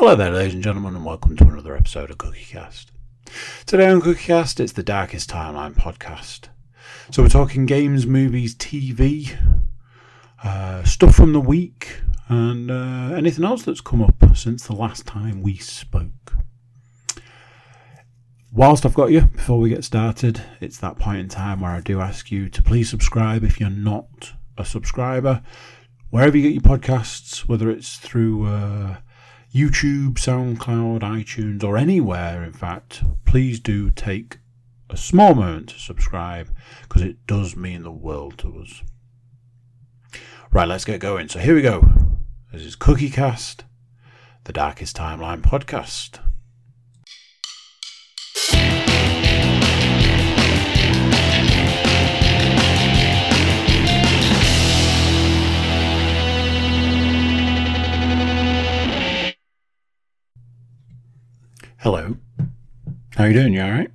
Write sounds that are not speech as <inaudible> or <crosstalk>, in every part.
Hello there, ladies and gentlemen, and welcome to another episode of CookieCast. Today on CookieCast, it's the Darkest Timeline podcast. So we're talking games, movies, TV, uh, stuff from the week, and uh, anything else that's come up since the last time we spoke. Whilst I've got you, before we get started, it's that point in time where I do ask you to please subscribe if you're not a subscriber. Wherever you get your podcasts, whether it's through uh, YouTube, SoundCloud, iTunes, or anywhere, in fact, please do take a small moment to subscribe because it does mean the world to us. Right, let's get going. So here we go. This is CookieCast, the Darkest Timeline podcast. Hello. How you doing? You all right?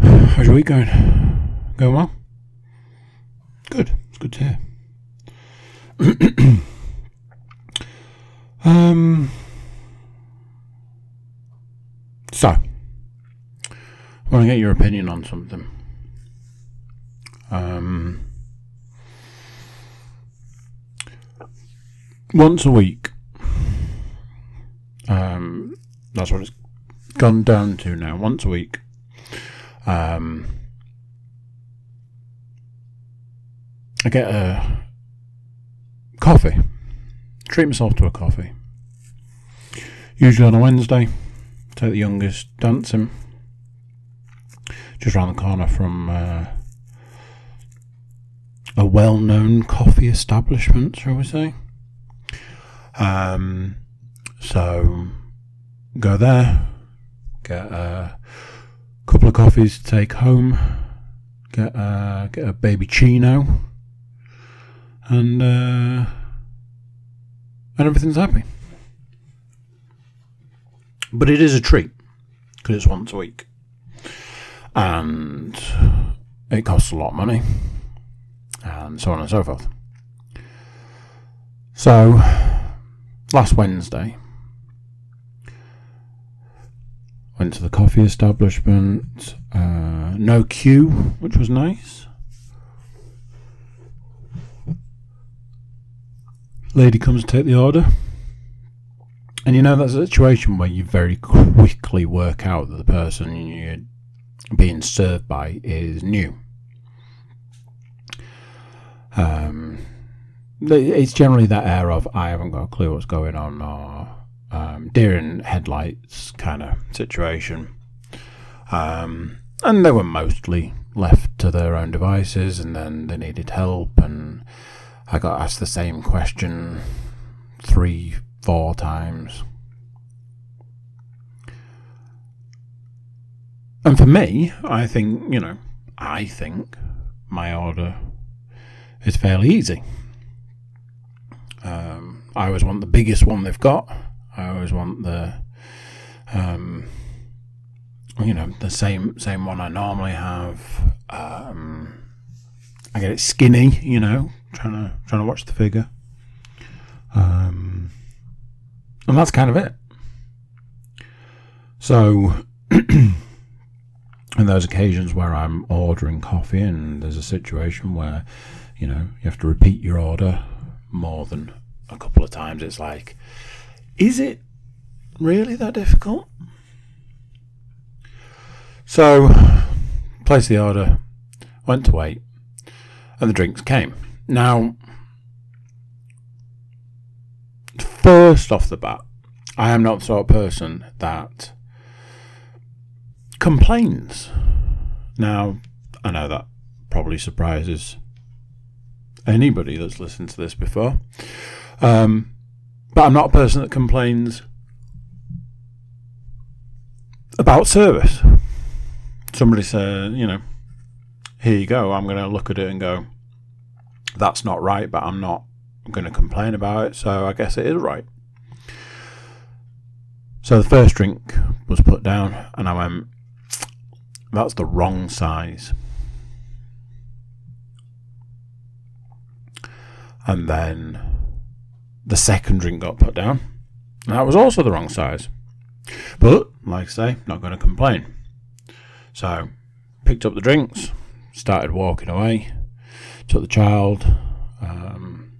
How's your week going? Going well? Good. It's good to hear. <clears throat> um. So, I want to get your opinion on something. Um. Once a week. Um, that's what it's gone down to now. Once a week. Um, I get a coffee. Treat myself to a coffee. Usually on a Wednesday. Take the youngest dancing. Just round the corner from uh, a well-known coffee establishment, shall we say? Um, so go there, get a couple of coffees to take home, get a, get a baby chino, and uh, and everything's happy. But it is a treat because it's once a week, and it costs a lot of money, and so on and so forth. So last Wednesday. Went to the coffee establishment. Uh, no queue, which was nice. Lady comes to take the order. And you know, that's a situation where you very quickly work out that the person you're being served by is new. Um, it's generally that air of I haven't got a clue what's going on or um, deer in headlights kind of situation. Um, and they were mostly left to their own devices, and then they needed help. And I got asked the same question three, four times. And for me, I think, you know, I think my order is fairly easy. Um, I always want the biggest one they've got. I always want the, um, you know, the same same one I normally have. Um, I get it skinny, you know, trying to trying to watch the figure. Um, and that's kind of it. So, <clears throat> in those occasions where I'm ordering coffee and there's a situation where, you know, you have to repeat your order more than a couple of times, it's like, is it really that difficult? So, placed the order, went to wait, and the drinks came. Now, first off the bat, I am not the sort of person that complains. Now, I know that probably surprises anybody that's listened to this before. Um, but I'm not a person that complains about service. Somebody says, you know, here you go. I'm going to look at it and go, that's not right, but I'm not going to complain about it. So I guess it is right. So the first drink was put down, and I went, that's the wrong size. And then the second drink got put down, That was also the wrong size. But, like I say, not going to complain. So, picked up the drinks, started walking away, took the child. Um,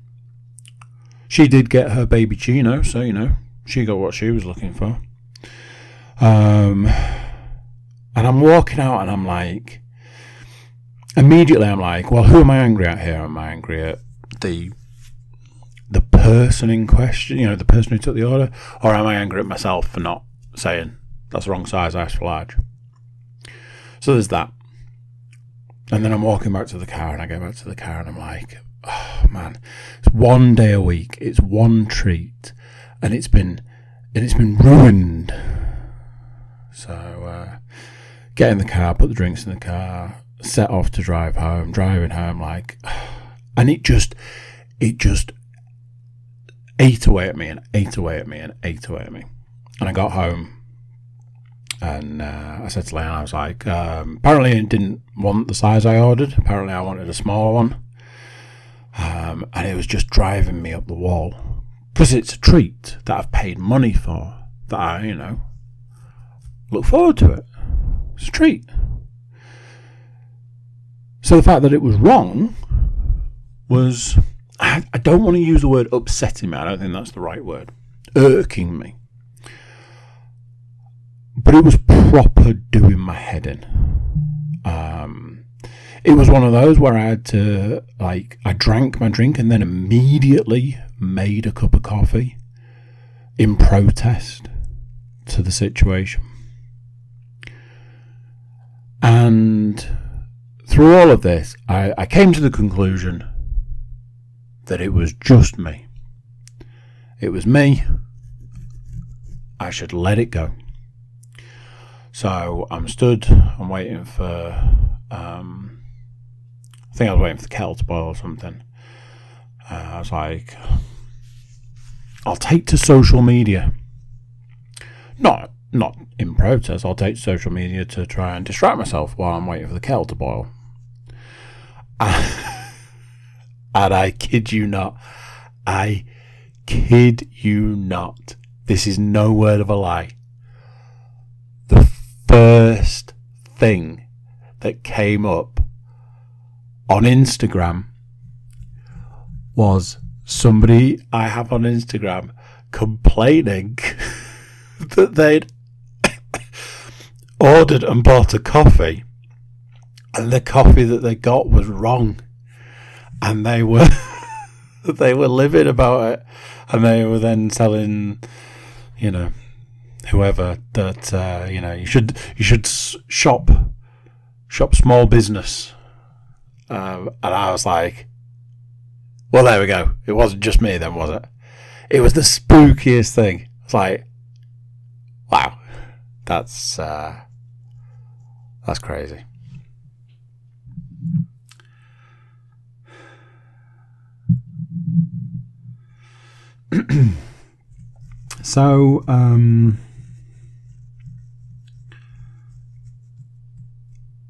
she did get her baby chino, so, you know, she got what she was looking for. Um, and I'm walking out and I'm like, immediately I'm like, well, who am I angry at here? Am I angry at the the person in question, you know, the person who took the order, or am I angry at myself for not saying that's the wrong size, I asked for large? So there's that. And then I'm walking back to the car and I go back to the car and I'm like, oh man, it's one day a week, it's one treat, and it's been and it's been ruined. So uh, get in the car, put the drinks in the car, set off to drive home, driving home like <sighs> and it just it just ate away at me and ate away at me and ate away at me. And I got home and uh, I said to Leanne, I was like, um, apparently I didn't want the size I ordered. Apparently I wanted a smaller one. Um, and it was just driving me up the wall. Because it's a treat that I've paid money for, that I, you know, look forward to it. It's a treat. So the fact that it was wrong was I, don't want to use the word upsetting me. I don't think that's the right word. Irking me. But it was proper doing my head in. Um, it was one of those where I had to, like, I drank my drink and then immediately made a cup of coffee in protest to the situation. And through all of this, I, I came to the conclusion that it was just me. It was me. I should let it go. So I'm stood, I'm waiting for, um, I think I was waiting for the kettle to boil or something. Uh, I was like, I'll take to social media. Not, not in protest, I'll take to social media to try and distract myself while I'm waiting for the kettle to boil. <laughs> And I kid you not, I kid you not. This is no word of a lie. The first thing that came up on Instagram was somebody I have on Instagram complaining <laughs> that they'd <coughs> ordered and bought a coffee and the coffee that they got was wrong and they were <laughs> they were livid about it, and they were then telling, you know, whoever that uh, you know you should you should shop shop small business, um, and I was like, well, there we go. It wasn't just me then, was it? It was the spookiest thing. It's like, wow, that's uh, that's crazy. <clears throat> so, um,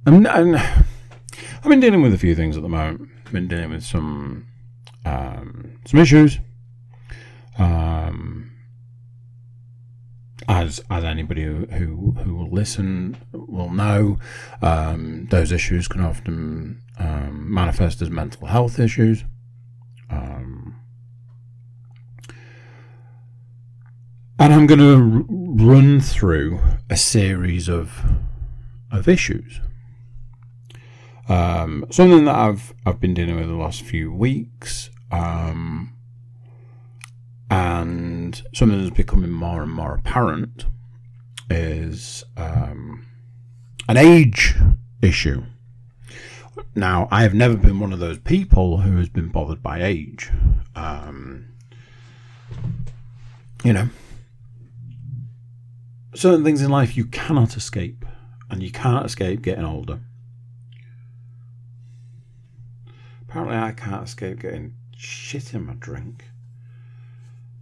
I'm, I'm, I've been dealing with a few things at the moment. I've been dealing with some um, some issues. Um, as as anybody who, who, will listen will know, um, those issues can often um, manifest as mental health issues. And I'm going to r- run through a series of of issues. Um, something that I've I've been dealing with the last few weeks, um, and something that's becoming more and more apparent is um, an age issue. Now, I have never been one of those people who has been bothered by age. Um, you know, certain things in life you cannot escape, and you can't escape getting older. Apparently, I can't escape getting shit in my drink.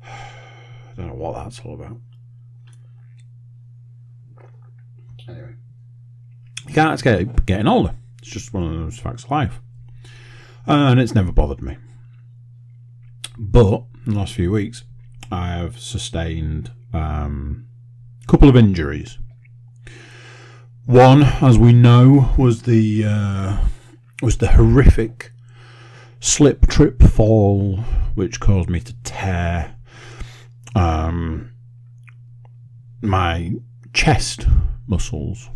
<sighs> I don't know what that's all about. Anyway, you can't escape getting older. It's just one of those facts of life. And it's never bothered me. But in the last few weeks, I have sustained um, couple of injuries. One, as we know, was the uh, was the horrific slip, trip, fall, which caused me to tear um, my chest muscles.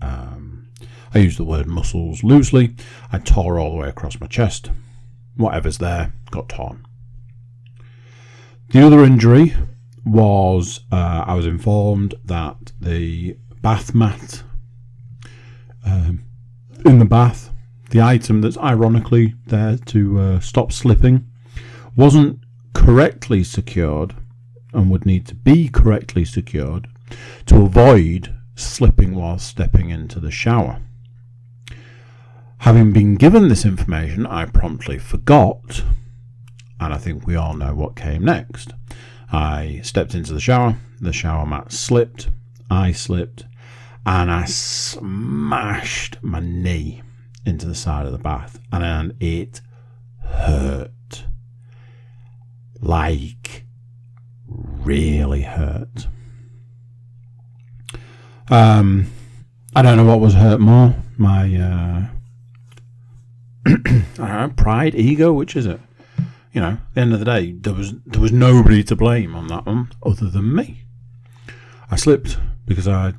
Um, I use the word muscles loosely. I tore all the way across my chest. Whatever's there got torn. The other injury was uh, I was informed that the bath mat um, in the bath, the item that's ironically there to uh, stop slipping, wasn't correctly secured and would need to be correctly secured to avoid slipping while stepping into the shower. Having been given this information, I promptly forgot, and I think we all know what came next. I stepped into the shower, the shower mat slipped, I slipped, and I smashed my knee into the side of the bath, and it hurt. Like, really hurt. Um, I don't know what was hurt more. My uh, know, <clears throat> pride, ego, which is it? You know, at the end of the day, there was there was nobody to blame on that one other than me. I slipped because I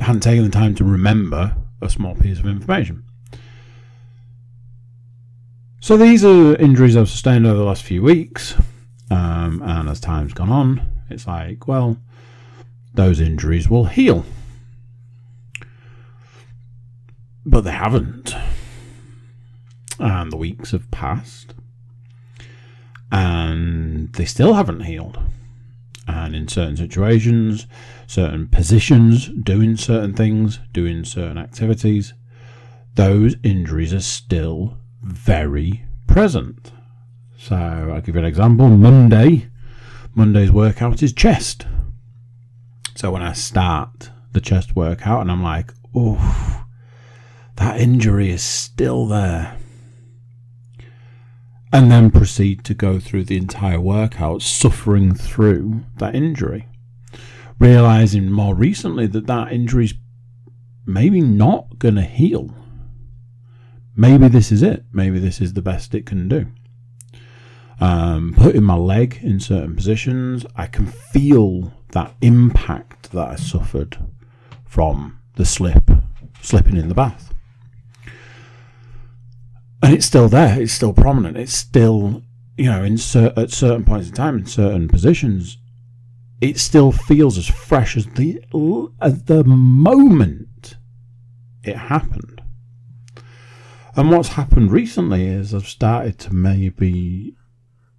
hadn't taken the time to remember a small piece of information. So these are injuries I've sustained over the last few weeks, um, and as time's gone on, it's like, well, those injuries will heal, but they haven't and the weeks have passed, and they still haven't healed. And in certain situations, certain positions, doing certain things, doing certain activities, those injuries are still very present. So I'll give you an example. Monday, Monday's workout is chest. So when I start the chest workout and I'm like, oh, that injury is still there and then proceed to go through the entire workout suffering through that injury. Realizing more recently that that injury's maybe not going to heal. Maybe this is it. Maybe this is the best it can do. Um, putting my leg in certain positions, I can feel that impact that I suffered from the slip, slipping in the bath and it's still there. It's still prominent. It's still, you know, in cer- at certain points in time, in certain positions, it still feels as fresh as the at the moment it happened. And what's happened recently is I've started to maybe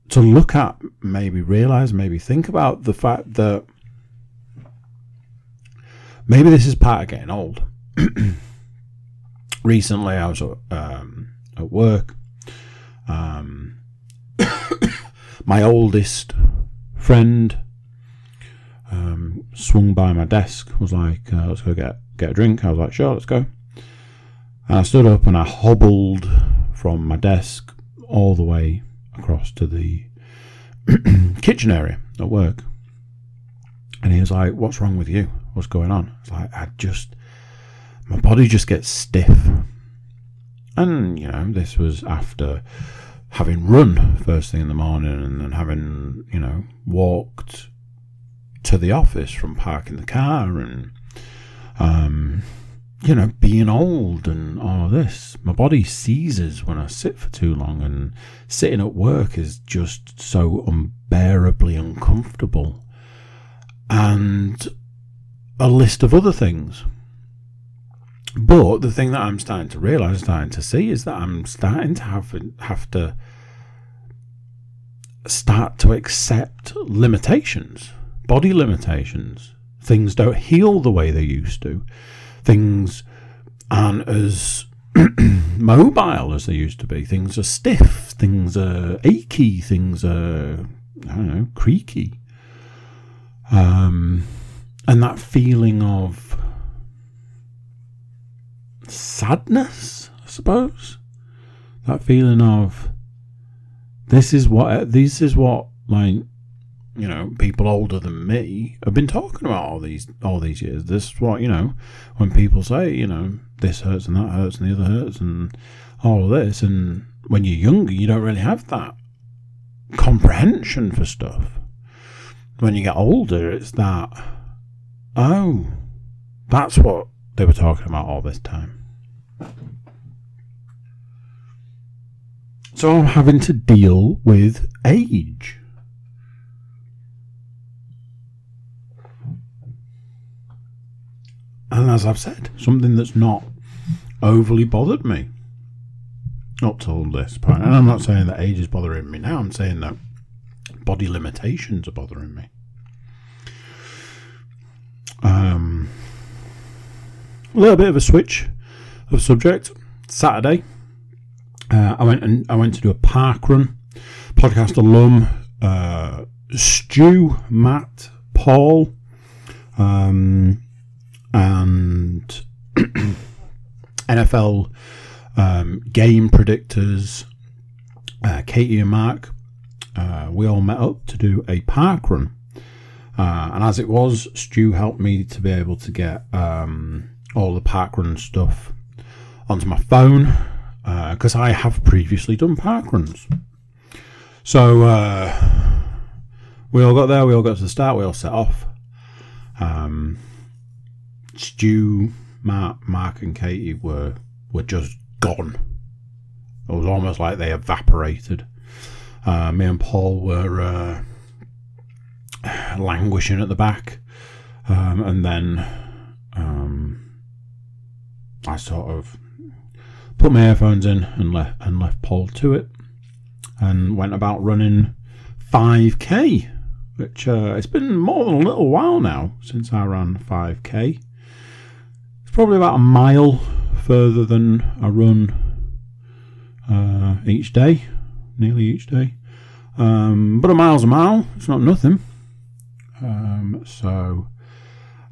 to look at, maybe realize, maybe think about the fact that maybe this is part of getting old. <clears throat> recently, I was um, at work. Um, <coughs> my oldest friend um, swung by my desk, was like, uh, let's go get, get a drink. I was like, sure, let's go. And I stood up and I hobbled from my desk all the way across to the <coughs> kitchen area at work. And he was like, What's wrong with you? What's going on? It's like, I just, my body just gets stiff. And, you know, this was after having run first thing in the morning and then having, you know, walked to the office from parking the car and, um, you know, being old and all this. My body seizes when I sit for too long, and sitting at work is just so unbearably uncomfortable. And a list of other things. But the thing that I'm starting to realize, starting to see, is that I'm starting to have have to start to accept limitations, body limitations. Things don't heal the way they used to. Things aren't as <clears throat> mobile as they used to be. Things are stiff. Things are achy. Things are I don't know creaky. Um, and that feeling of sadness, I suppose. That feeling of this is what this is what Like, you know, people older than me have been talking about all these all these years. This is what you know when people say, you know, this hurts and that hurts and the other hurts and all this. And when you're younger, you don't really have that comprehension for stuff. When you get older, it's that, oh, that's what they were talking about all this time. So I'm having to deal with age. And as I've said, something that's not overly bothered me up till this point. And I'm not saying that age is bothering me now, I'm saying that body limitations are bothering me. Um, a little bit of a switch of subject. Saturday, uh, I went and I went to do a park run. Podcast alum uh, Stu, Matt, Paul, um, and <clears throat> NFL um, game predictors, uh, Katie and Mark. Uh, we all met up to do a park run. Uh, and as it was, Stu helped me to be able to get um, all the parkrun stuff onto my phone because uh, I have previously done parkruns. So uh, we all got there, we all got to the start, we all set off. Um, Stu, Mark, Mark, and Katie were were just gone. It was almost like they evaporated. Uh, me and Paul were uh, languishing at the back, um, and then I sort of put my earphones in and left and left Paul to it, and went about running 5k, which uh, it's been more than a little while now since I ran 5k. It's probably about a mile further than I run uh, each day, nearly each day. Um, but a mile's a mile, it's not nothing. Um, so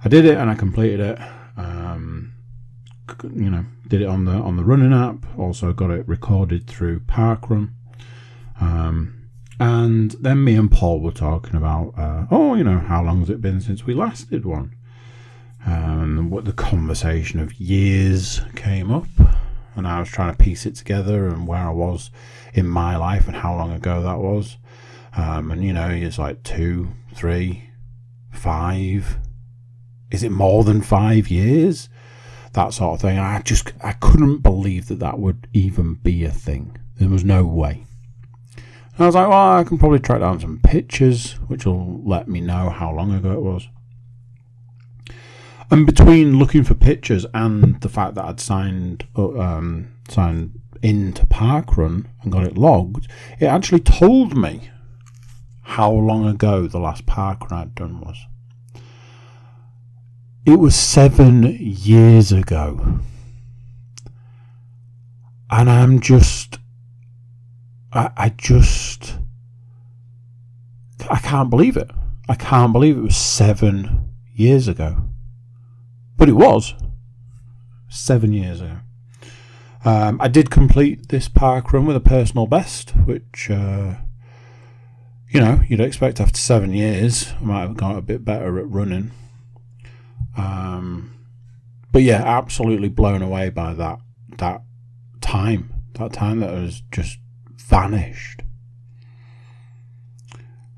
I did it and I completed it. Um, you know, did it on the on the running app. Also got it recorded through Parkrun. Um, and then me and Paul were talking about, uh, oh, you know, how long has it been since we last did one? and what the conversation of years came up, and I was trying to piece it together and where I was in my life and how long ago that was. Um, and you know, it's like two, three, five. Is it more than five years? That sort of thing. I just I couldn't believe that that would even be a thing. There was no way. And I was like, well, I can probably track down some pictures, which will let me know how long ago it was. And between looking for pictures and the fact that I'd signed uh, um, signed into Parkrun and got it logged, it actually told me how long ago the last parkrun I'd done was. It was seven years ago. And I'm just. I, I just. I can't believe it. I can't believe it was seven years ago. But it was seven years ago. Um, I did complete this park run with a personal best, which, uh, you know, you'd expect after seven years, I might have got a bit better at running. Um, but yeah, absolutely blown away by that that time, that time that has just vanished.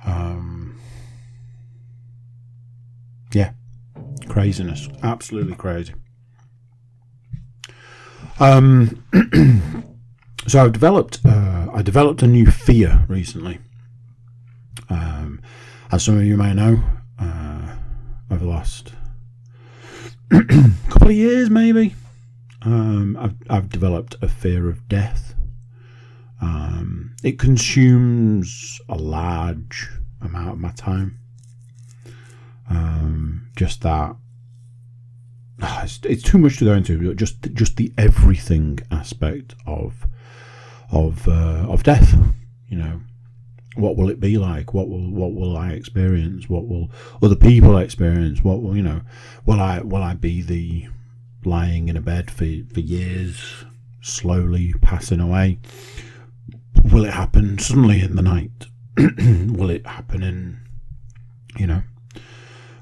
Um, yeah, craziness, absolutely crazy. Um, <clears throat> so I've developed uh, I developed a new fear recently. Um, as some of you may know, uh, over the last <clears throat> couple of years, maybe, um, I've I've developed a fear of death. Um, it consumes a large amount of my time. Um, just that it's, it's too much to go into. Just just the everything aspect of of uh, of death. You know, what will it be like? What will what will I experience? What will other people experience? What will you know? Will I will I be the lying in a bed for for years, slowly passing away? Will it happen suddenly in the night? <clears throat> will it happen in, you know,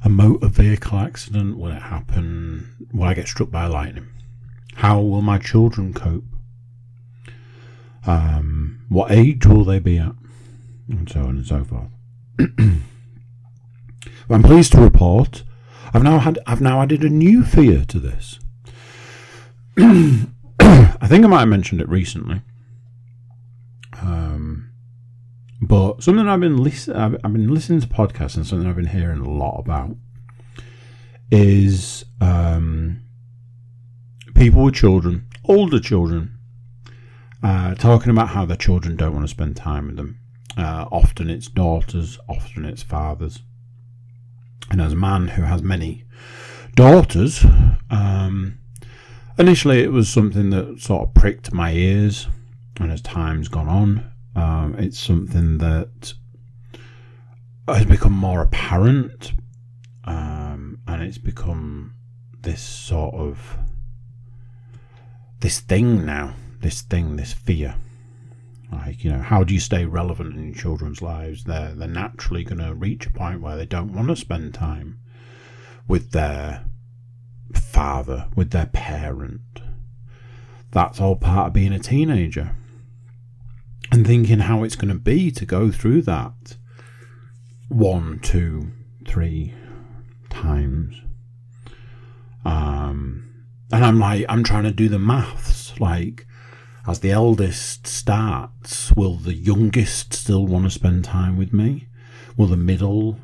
a motor vehicle accident? Will it happen? Will I get struck by lightning? How will my children cope? Um, what age will they be at? And so on and so forth. <clears throat> I'm pleased to report I've now had I've now added a new fear to this. <clears throat> I think I might have mentioned it recently. Um, but something I've been listen, I've, I've, been listening to podcasts and something I've been hearing a lot about is um, people with children, older children, uh, talking about how their children don't want to spend time with them. Uh, often it's daughters, often it's fathers. And as a man who has many daughters, um, initially it was something that sort of pricked my ears. And as time's gone on, um, it's something that has become more apparent. Um, and it's become this sort of this thing now, this thing, this fear. Like, you know, how do you stay relevant in children's lives? They're they're naturally going to reach a point where they don't want to spend time with their father, with their parent. That's all part of being a teenager. And thinking how it's going to be to go through that one, two, three times. Um, and I'm like, I'm trying to do the maths. Like, as the eldest starts, will the youngest still want to spend time with me? Will the middle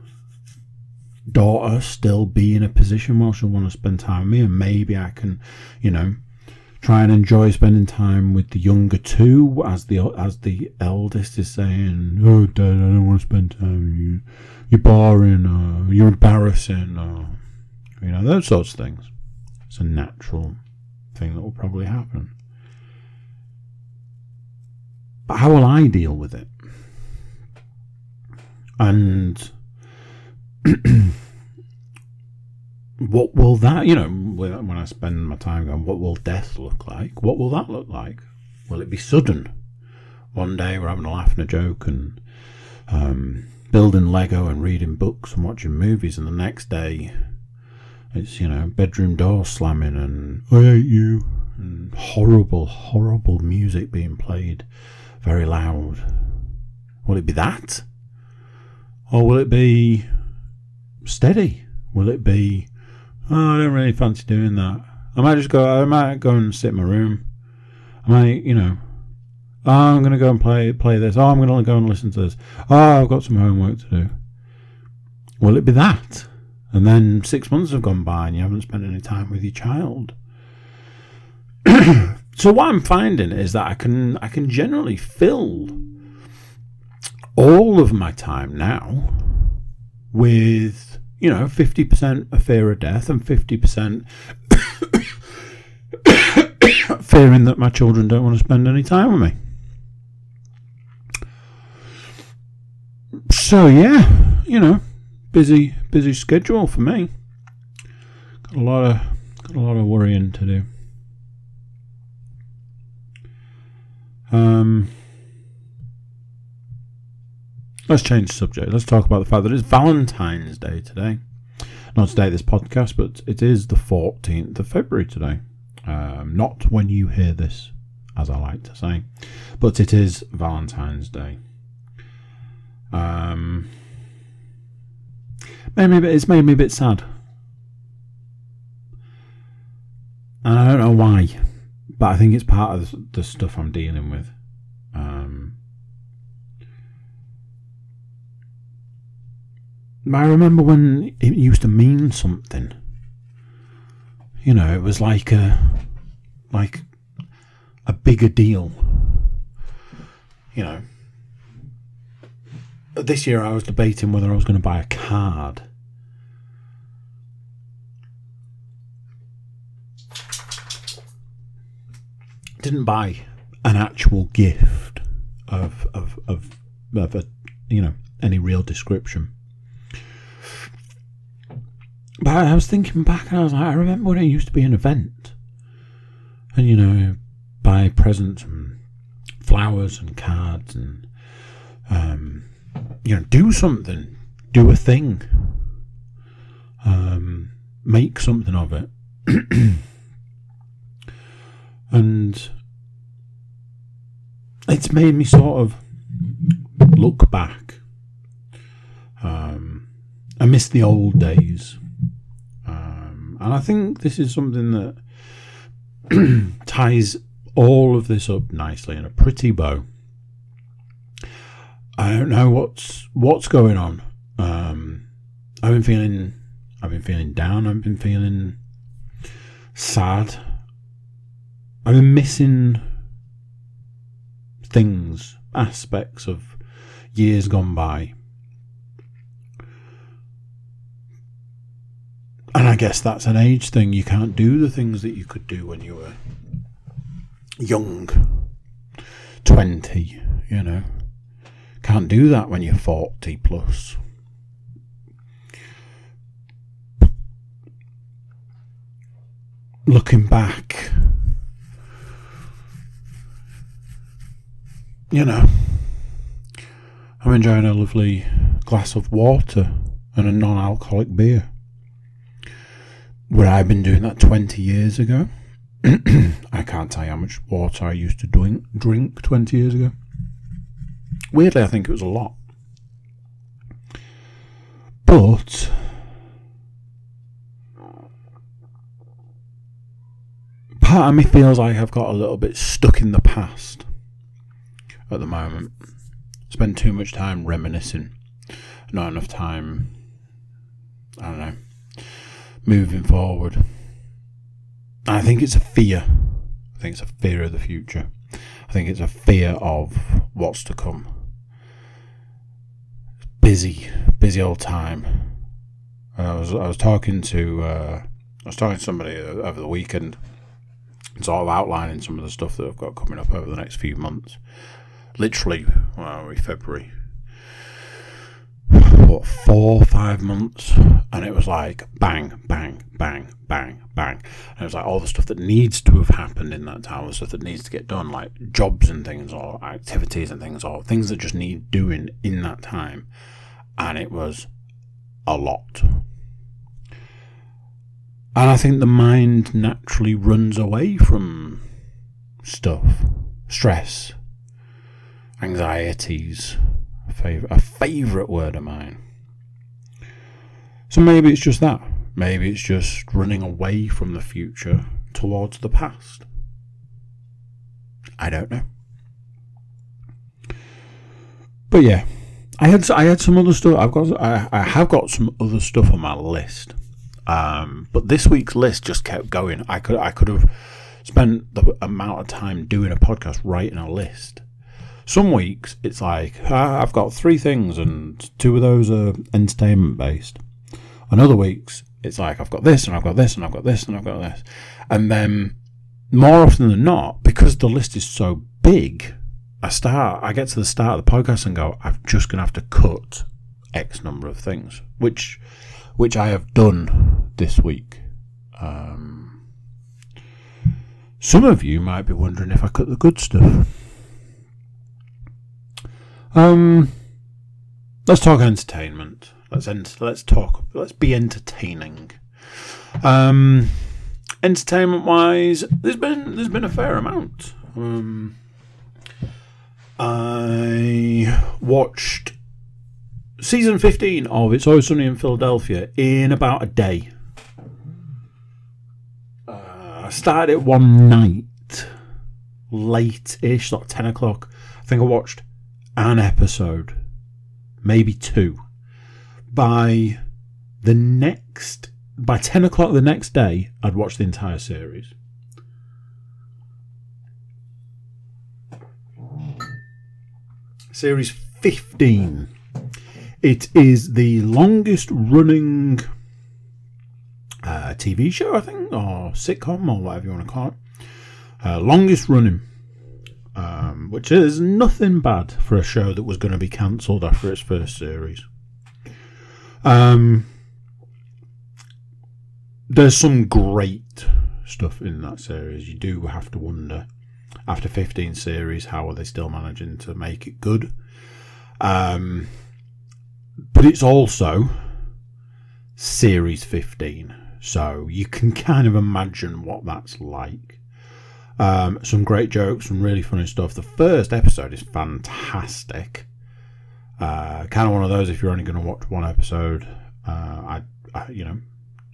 daughter still be in a position where she'll want to spend time with me? And maybe I can, you know, try and enjoy spending time with the younger two as the as the eldest is saying, "Oh, Dad, I don't want to spend time with you. You're boring. Or you're embarrassing. Or you know those sorts of things." It's a natural thing that will probably happen. But how will I deal with it? And <clears throat> what will that, you know, when I spend my time going, what will death look like? What will that look like? Will it be sudden? One day we're having a laugh and a joke and um, building Lego and reading books and watching movies, and the next day it's, you know, bedroom door slamming and I hate you and horrible, horrible music being played very loud. Will it be that? Or will it be steady? Will it be, oh, I don't really fancy doing that. I might just go, I might go and sit in my room. I might, you know, oh, I'm going to go and play play this. Oh, I'm going to go and listen to this. Oh, I've got some homework to do. Will it be that? And then six months have gone by and you haven't spent any time with your child. <clears throat> So what I'm finding is that I can I can generally fill all of my time now with you know 50% a fear of death and 50% <coughs> fearing that my children don't want to spend any time with me. So yeah, you know, busy busy schedule for me. Got a lot of got a lot of worrying to do. Um, let's change the subject. Let's talk about the fact that it's Valentine's Day today. Not today, this podcast, but it is the 14th of February today. Um, not when you hear this, as I like to say, but it is Valentine's Day. Um, made me it's made me a bit sad. And I don't know why but I think it's part of the stuff I'm dealing with. Um, I remember when it used to mean something. You know, it was like a like a bigger deal. You know, this year I was debating whether I was going to buy a card didn't buy an actual gift of of of, of a you know any real description. But I was thinking back, and I was like, I remember when it used to be an event, and you know, buy presents and flowers and cards and um, you know, do something, do a thing, um, make something of it. <clears throat> and it's made me sort of look back. Um, I miss the old days. Um, and I think this is something that <clears throat> ties all of this up nicely in a pretty bow. I don't know what's what's going on. Um, I've been feeling, I've been feeling down. I've been feeling sad. I've been missing things, aspects of years gone by. And I guess that's an age thing. You can't do the things that you could do when you were young, 20, you know. Can't do that when you're 40 plus. Looking back, you know, I'm enjoying a lovely glass of water and a non alcoholic beer. Would I have been doing that 20 years ago? <clears throat> I can't tell you how much water I used to drink, drink 20 years ago. Weirdly, I think it was a lot. But part of me feels like I've got a little bit stuck in the past at the moment. Spend too much time reminiscing, not enough time. I don't know, moving forward. I think it's a fear. I think it's a fear of the future. I think it's a fear of what's to come busy, busy old time. I was I was talking to uh, I was talking to somebody over the weekend, sort of outlining some of the stuff that I've got coming up over the next few months. Literally, well, we February, what four five months, and it was like bang, bang, bang, bang, bang, and it was like all the stuff that needs to have happened in that time, the stuff that needs to get done, like jobs and things, or activities and things, or things that just need doing in that time. And it was a lot. And I think the mind naturally runs away from stuff, stress, anxieties, a, a favourite word of mine. So maybe it's just that. Maybe it's just running away from the future towards the past. I don't know. But yeah, I had I had some other stuff. I've got I, I have got some other stuff on my list, um, but this week's list just kept going. I could I could have spent the amount of time doing a podcast writing a list. Some weeks it's like ah, I've got three things and two of those are entertainment based. And other weeks it's like I've got this and I've got this and I've got this and I've got this, and then more often than not, because the list is so big, I start, I get to the start of the podcast and go, I'm just going to have to cut X number of things, which, which I have done this week. Um, some of you might be wondering if I cut the good stuff. Um, let's talk entertainment. Let's ent- let's talk. Let's be entertaining. Um, entertainment wise, there's been there's been a fair amount. Um, I watched season 15 of It's Always Sunny in Philadelphia in about a day. Uh, I started it one night, late ish, like 10 o'clock. I think I watched an episode, maybe two. By the next, by 10 o'clock the next day, I'd watched the entire series. Series 15. It is the longest running uh, TV show, I think, or sitcom, or whatever you want to call it. Uh, longest running. Um, which is nothing bad for a show that was going to be cancelled after its first series. Um, there's some great stuff in that series. You do have to wonder after 15 series, how are they still managing to make it good? Um, but it's also series 15. So you can kind of imagine what that's like. Um, some great jokes, some really funny stuff. The first episode is fantastic. Uh, kind of one of those if you're only going to watch one episode. Uh, I, I, you know,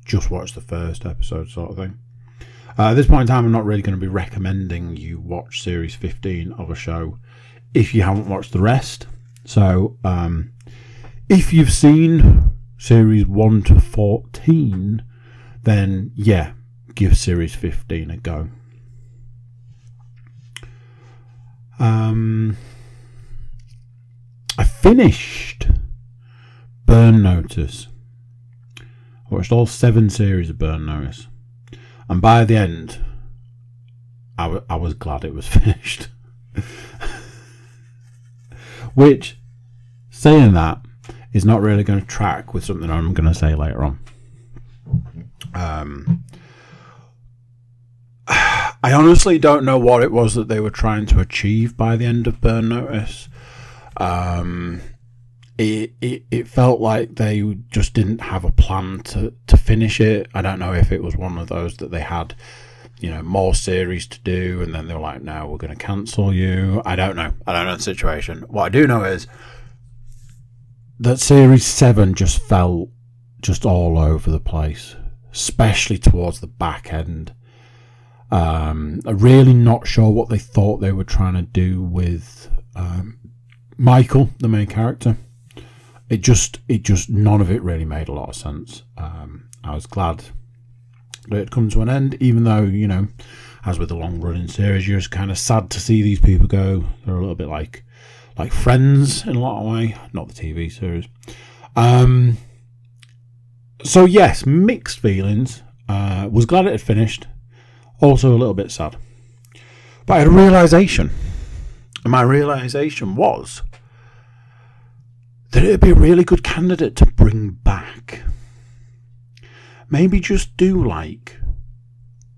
just watch the first episode sort of thing. Uh, at this point in time, I'm not really going to be recommending you watch series 15 of a show if you haven't watched the rest. So, um, if you've seen series 1 to 14, then yeah, give series 15 a go. Um, I finished Burn Notice. I watched all seven series of Burn Notice. And by the end, I, w- I was glad it was <laughs> finished. Which, saying that, is not really going to track with something I'm going to say later on. Um, I honestly don't know what it was that they were trying to achieve by the end of Burn Notice. Um, it, it it felt like they just didn't have a plan to, to finish it. I don't know if it was one of those that they had, you know, more series to do, and then they were like, "No, we're going to cancel you." I don't know. I don't know the situation. What I do know is that series seven just felt just all over the place, especially towards the back end. Um, I'm really not sure what they thought they were trying to do with um, Michael, the main character. It just, it just, none of it really made a lot of sense. Um, I was glad that it come to an end, even though you know, as with the long running series, you're just kind of sad to see these people go. They're a little bit like, like Friends in a lot of way, not the TV series. Um, so yes, mixed feelings. Uh, was glad it had finished. Also a little bit sad. But I had a realization. And my realization was that it would be a really good candidate to bring back. Maybe just do like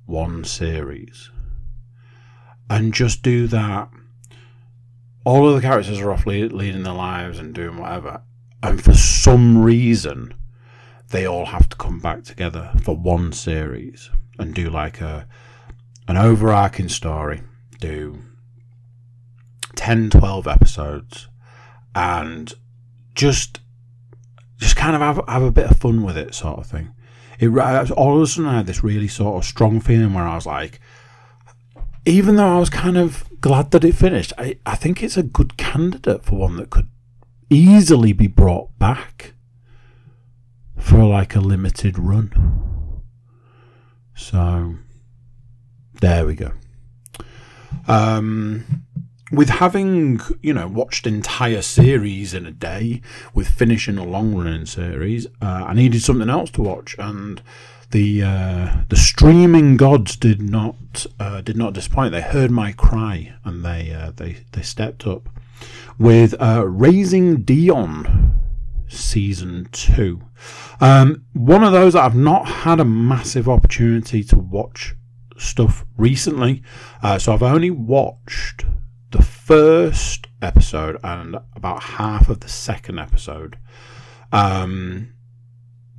one series. And just do that. All of the characters are off leading their lives and doing whatever. And for some reason, they all have to come back together for one series and do like a an overarching story. Do 10, 12 episodes and just just kind of have, have a bit of fun with it, sort of thing. It all of a sudden I had this really sort of strong feeling where I was like, even though I was kind of glad that it finished, I, I think it's a good candidate for one that could easily be brought back for like a limited run. So there we go. Um, with having you know watched entire series in a day, with finishing a long running series, uh, I needed something else to watch, and the uh, the streaming gods did not uh, did not disappoint. They heard my cry and they uh, they they stepped up with uh, Raising Dion season two. Um, one of those that I've not had a massive opportunity to watch stuff recently, uh, so I've only watched the first episode and about half of the second episode. Um,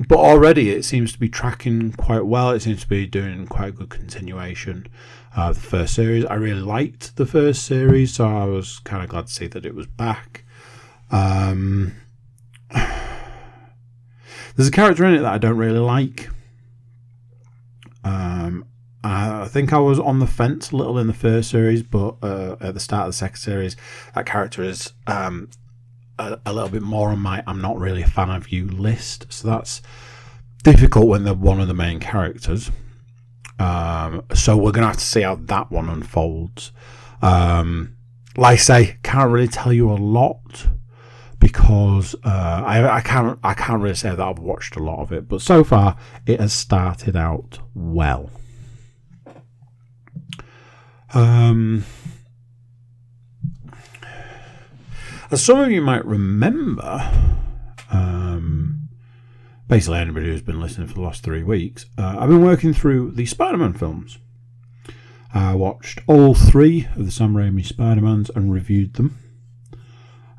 but already it seems to be tracking quite well. It seems to be doing quite a good continuation of the first series. I really liked the first series, so I was kind of glad to see that it was back. Um, <sighs> there's a character in it that I don't really like. Um, I think I was on the fence a little in the first series, but uh, at the start of the second series, that character is um, a, a, little bit more on my I'm not really a fan of you list. So that's difficult when they're one of the main characters. Um, so we're going to have to see how that one unfolds. Um, like I say, can't really tell you a lot because uh, I, I can't I can't really say that I've watched a lot of it, but so far it has started out well. Um, as some of you might remember, um, basically anybody who's been listening for the last three weeks, uh, I've been working through the Spider-Man films. I watched all three of the Sam Raimi Spider-Mans and reviewed them.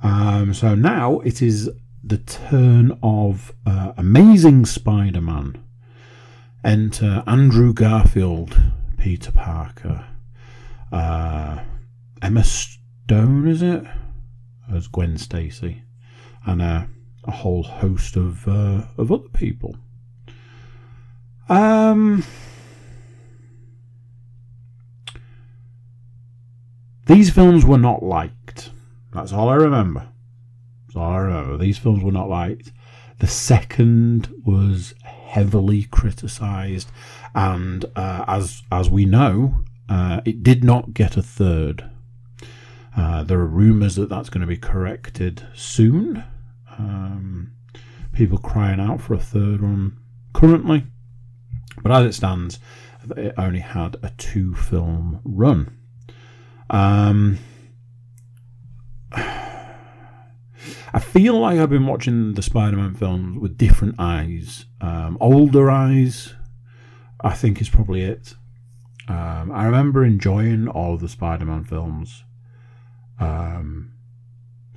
Um, so now it is the turn of uh, Amazing Spider Man. Enter Andrew Garfield, Peter Parker, uh, Emma Stone, is it? As Gwen Stacy, and uh, a whole host of uh, of other people. Um, these films were not liked. That's all I remember. That's all I remember. These films were not liked. The second was heavily criticised, and uh, as as we know, uh, it did not get a third. Uh, there are rumours that that's going to be corrected soon. Um, people crying out for a third one currently, but as it stands, it only had a two film run. Um, <sighs> I feel like I've been watching the Spider Man films with different eyes. Um, older eyes, I think, is probably it. Um, I remember enjoying all the Spider Man films um,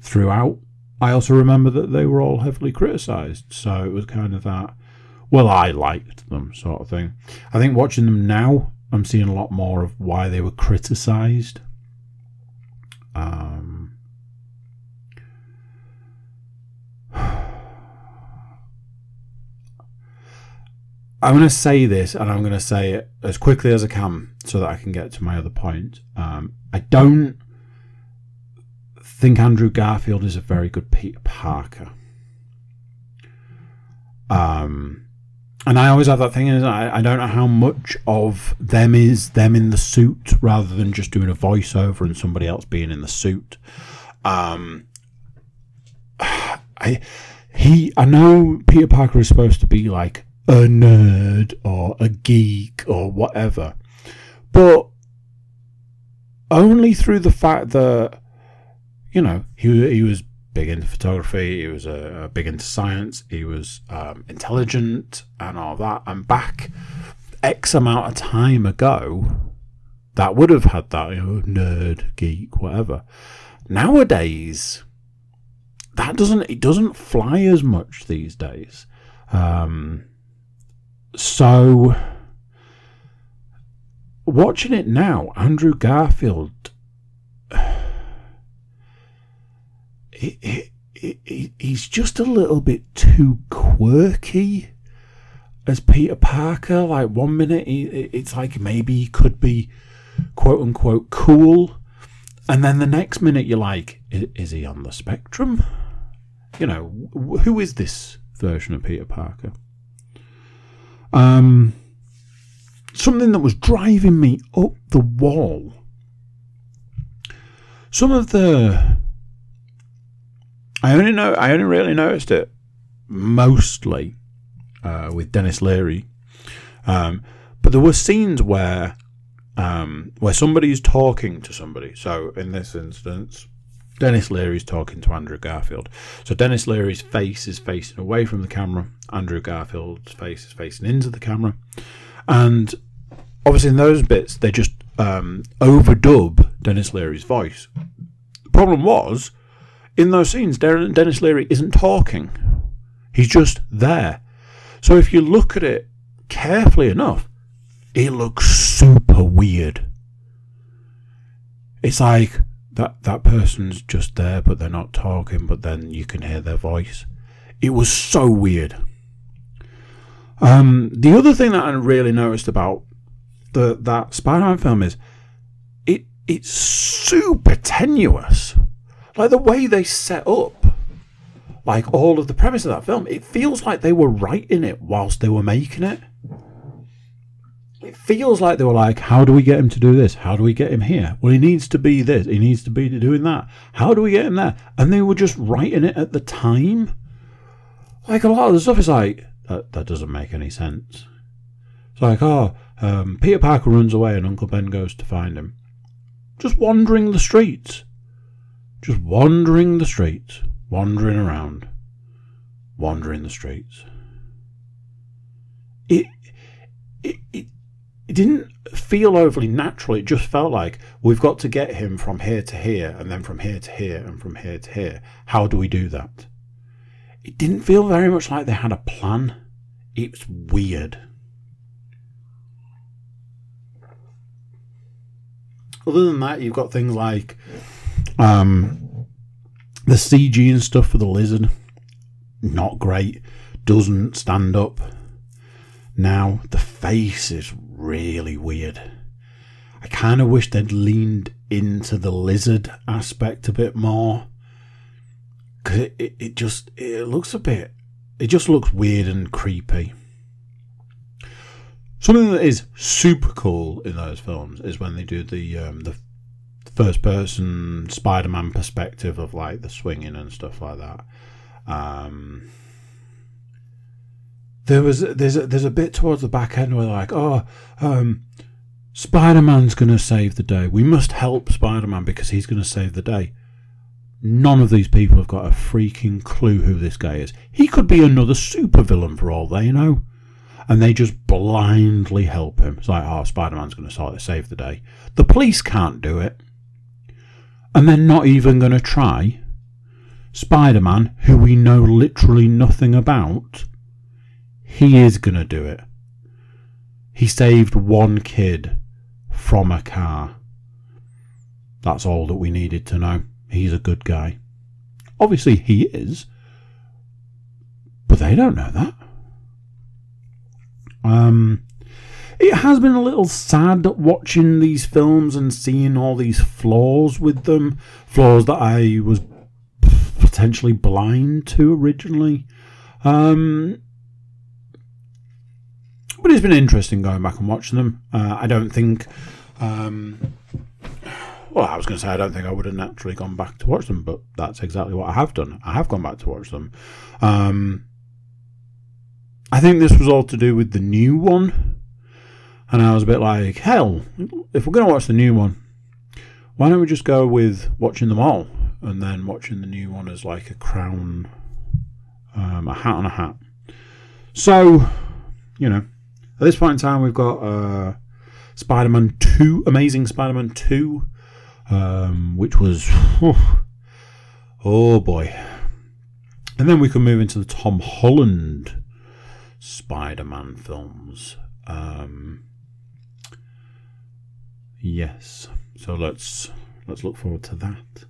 throughout. I also remember that they were all heavily criticised, so it was kind of that, well, I liked them sort of thing. I think watching them now, I'm seeing a lot more of why they were criticised. Um, I'm going to say this, and I'm going to say it as quickly as I can so that I can get to my other point. Um, I don't think Andrew Garfield is a very good Peter Parker. Um, and I always have that thing is I, I don't know how much of them is them in the suit rather than just doing a voiceover and somebody else being in the suit. Um, <sighs> I he I know Peter Parker is supposed to be like a nerd or a geek or whatever, but only through the fact that you know he he was big into photography. He was uh, big into science. He was um, intelligent and all that. And back X amount of time ago, that would have had that you know, nerd, geek, whatever. Nowadays, that doesn't it doesn't fly as much these days. Um, so watching it now, Andrew Garfield <sighs> he, he, he's just a little bit too quirky as Peter Parker. Like one minute, it's like maybe he could be quote unquote cool, and then the next minute you're like, is he on the spectrum? You know, who is this version of Peter Parker? Um, something that was driving me up the wall. Some of the I only know I only really noticed it mostly uh, with Denis Leary, um, but there were scenes where um, where somebody's talking to somebody. So in this instance, Denis Leary's talking to Andrew Garfield. So Denis Leary's face is facing away from the camera. Andrew Garfield's face is facing into the camera, and obviously in those bits they just um, overdub Denis Leary's voice. The problem was in those scenes, Denis Leary isn't talking. He's just there. So if you look at it carefully enough, it looks super weird. It's like that that person's just there, but they're not talking, but then you can hear their voice. It was so weird. Um, the other thing that I really noticed about the that Spider-Man film is it it's super tenuous. Like the way they set up, like all of the premise of that film, it feels like they were writing it whilst they were making it. It feels like they were like, how do we get him to do this? How do we get him here? Well, he needs to be this. He needs to be doing that. How do we get him there? And they were just writing it at the time. Like a lot of the stuff is like, that, that doesn't make any sense. It's like, oh, um, Peter Parker runs away and Uncle Ben goes to find him. Just wandering the streets just wandering the streets, wandering around, wandering the streets. It, it, it it didn't feel overly natural. It just felt like we've got to get him from here to here, and then from here to here, and from here to here. How do we do that? It didn't feel very much like they had a plan. It was weird. Other than that, you've got things like um, the CG and stuff for the lizard. Not great. Doesn't stand up. Now, the face is really weird. I kind of wish they'd leaned into the lizard aspect a bit more. Because it, it, it just it looks a bit. It just looks weird and creepy. Something that is super cool in those films is when they do the um, the first person Spider-Man perspective of like the swinging and stuff like that. Um, there was there's a, there's a bit towards the back end where like oh um, Spider-Man's going to save the day. We must help Spider-Man because he's going to save the day. None of these people have got a freaking clue who this guy is. He could be another supervillain for all they know and they just blindly help him. It's like, oh, Spider Man's going to save the day. The police can't do it. And they're not even going to try. Spider Man, who we know literally nothing about, he is going to do it. He saved one kid from a car. That's all that we needed to know. He's a good guy. Obviously, he is. But they don't know that. Um, it has been a little sad watching these films and seeing all these flaws with them, flaws that I was potentially blind to originally. Um, but it's been interesting going back and watching them. Uh, I don't think. Um, well, I was going to say I don't think I would have naturally gone back to watch them, but that's exactly what I have done. I have gone back to watch them. Um, I think this was all to do with the new one. And I was a bit like, hell, if we're going to watch the new one, why don't we just go with watching them all and then watching the new one as like a crown, um, a hat on a hat. So, you know, at this point in time, we've got uh, Spider Man 2, Amazing Spider Man 2, um, which was, oh, oh boy. And then we can move into the Tom Holland Spider-Man films. Um, yes, so let's let's look forward to that.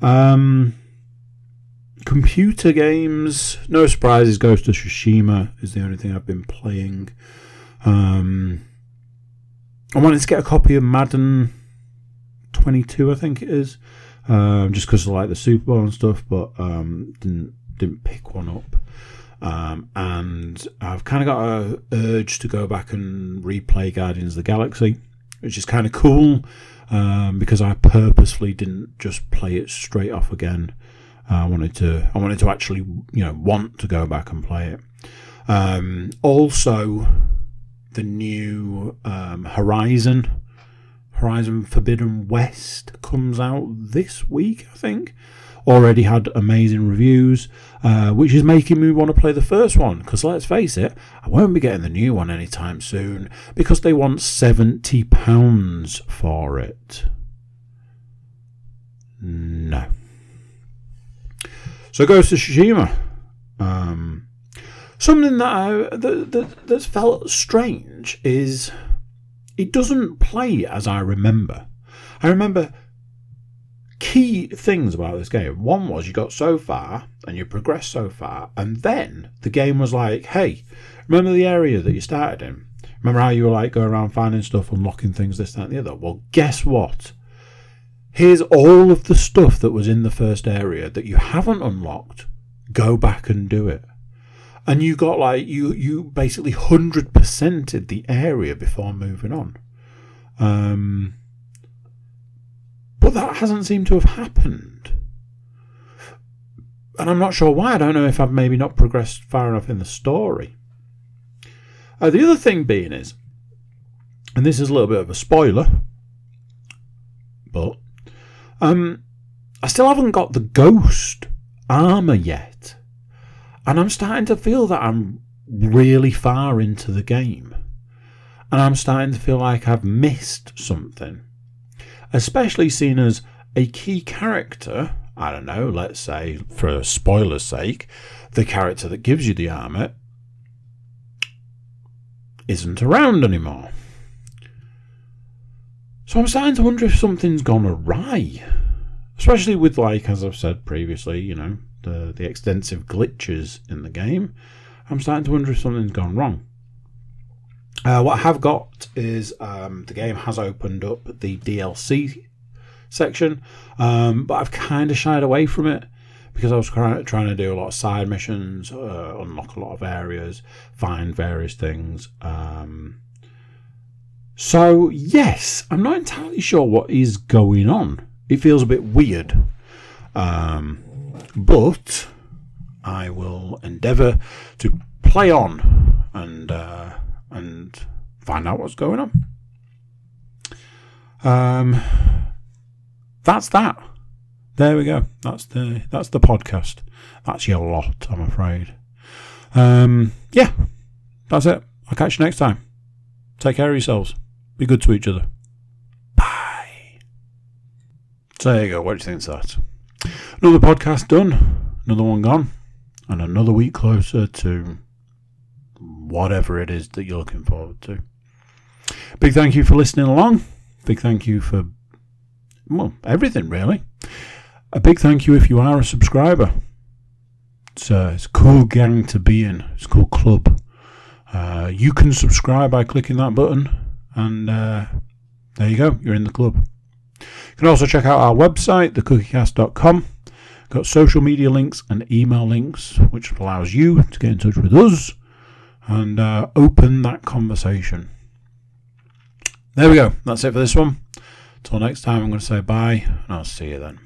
Um, computer games, no surprises. Ghost of Tsushima is the only thing I've been playing. Um, I wanted to get a copy of Madden 22, I think it is, um, just because I like the Super Bowl and stuff, but um, didn't didn't pick one up. Um, and I've kind of got a urge to go back and replay Guardians of the Galaxy, which is kind of cool um, because I purposefully didn't just play it straight off again. I wanted to, I wanted to actually, you know, want to go back and play it. Um, also, the new um, Horizon, Horizon Forbidden West comes out this week, I think already had amazing reviews, uh, which is making me want to play the first one. Because let's face it, I won't be getting the new one anytime soon because they want £70 for it. No. So Ghost of Tsushima. Um, something that, I, that, that that's felt strange is it doesn't play as I remember. I remember key things about this game. One was you got so far and you progressed so far, and then the game was like, hey, remember the area that you started in? Remember how you were like going around finding stuff, unlocking things, this, that, and the other? Well, guess what? Here's all of the stuff that was in the first area that you haven't unlocked. Go back and do it. And you got like you you basically hundred percented the area before moving on. Um but that hasn't seemed to have happened. And I'm not sure why. I don't know if I've maybe not progressed far enough in the story. Uh, the other thing being is, and this is a little bit of a spoiler, um, I still haven't got the ghost armor yet. And I'm starting to feel that I'm really far into the game. and I'm starting to feel like I've missed something. Especially seen as a key character, I don't know, let's say, for spoiler's sake, the character that gives you the armor isn't around anymore. So I'm starting to wonder if something's gone awry. Especially with, like, as I've said previously, you know, the, the extensive glitches in the game. I'm starting to wonder if something's gone wrong. Uh, what I have got is um, the game has opened up the DLC section, um, but I've kind of shied away from it because I was trying to do a lot of side missions, uh, unlock a lot of areas, find various things. Um, so, yes, I'm not entirely sure what is going on. It feels a bit weird. Um, but I will endeavour to play on and uh, and find out what's going on. Um, that's that. There we go. That's the that's the podcast. That's your lot, I'm afraid. Um, yeah, that's it. I'll catch you next time. Take care of yourselves. Be good to each other. Bye. There you go. What do you think of that? Another podcast done. Another one gone. And another week closer to whatever it is that you're looking forward to. Big thank you for listening along. Big thank you for, well, everything really. A big thank you if you are a subscriber. It's a, it's a cool gang to be in. It's a cool club. Uh, you can subscribe by clicking that button, and uh, there you go. You're in the club. You can also check out our website, thecookiecast.com. Got social media links and email links, which allows you to get in touch with us and uh, open that conversation. There we go. That's it for this one. Until next time, I'm going to say bye, and I'll see you then.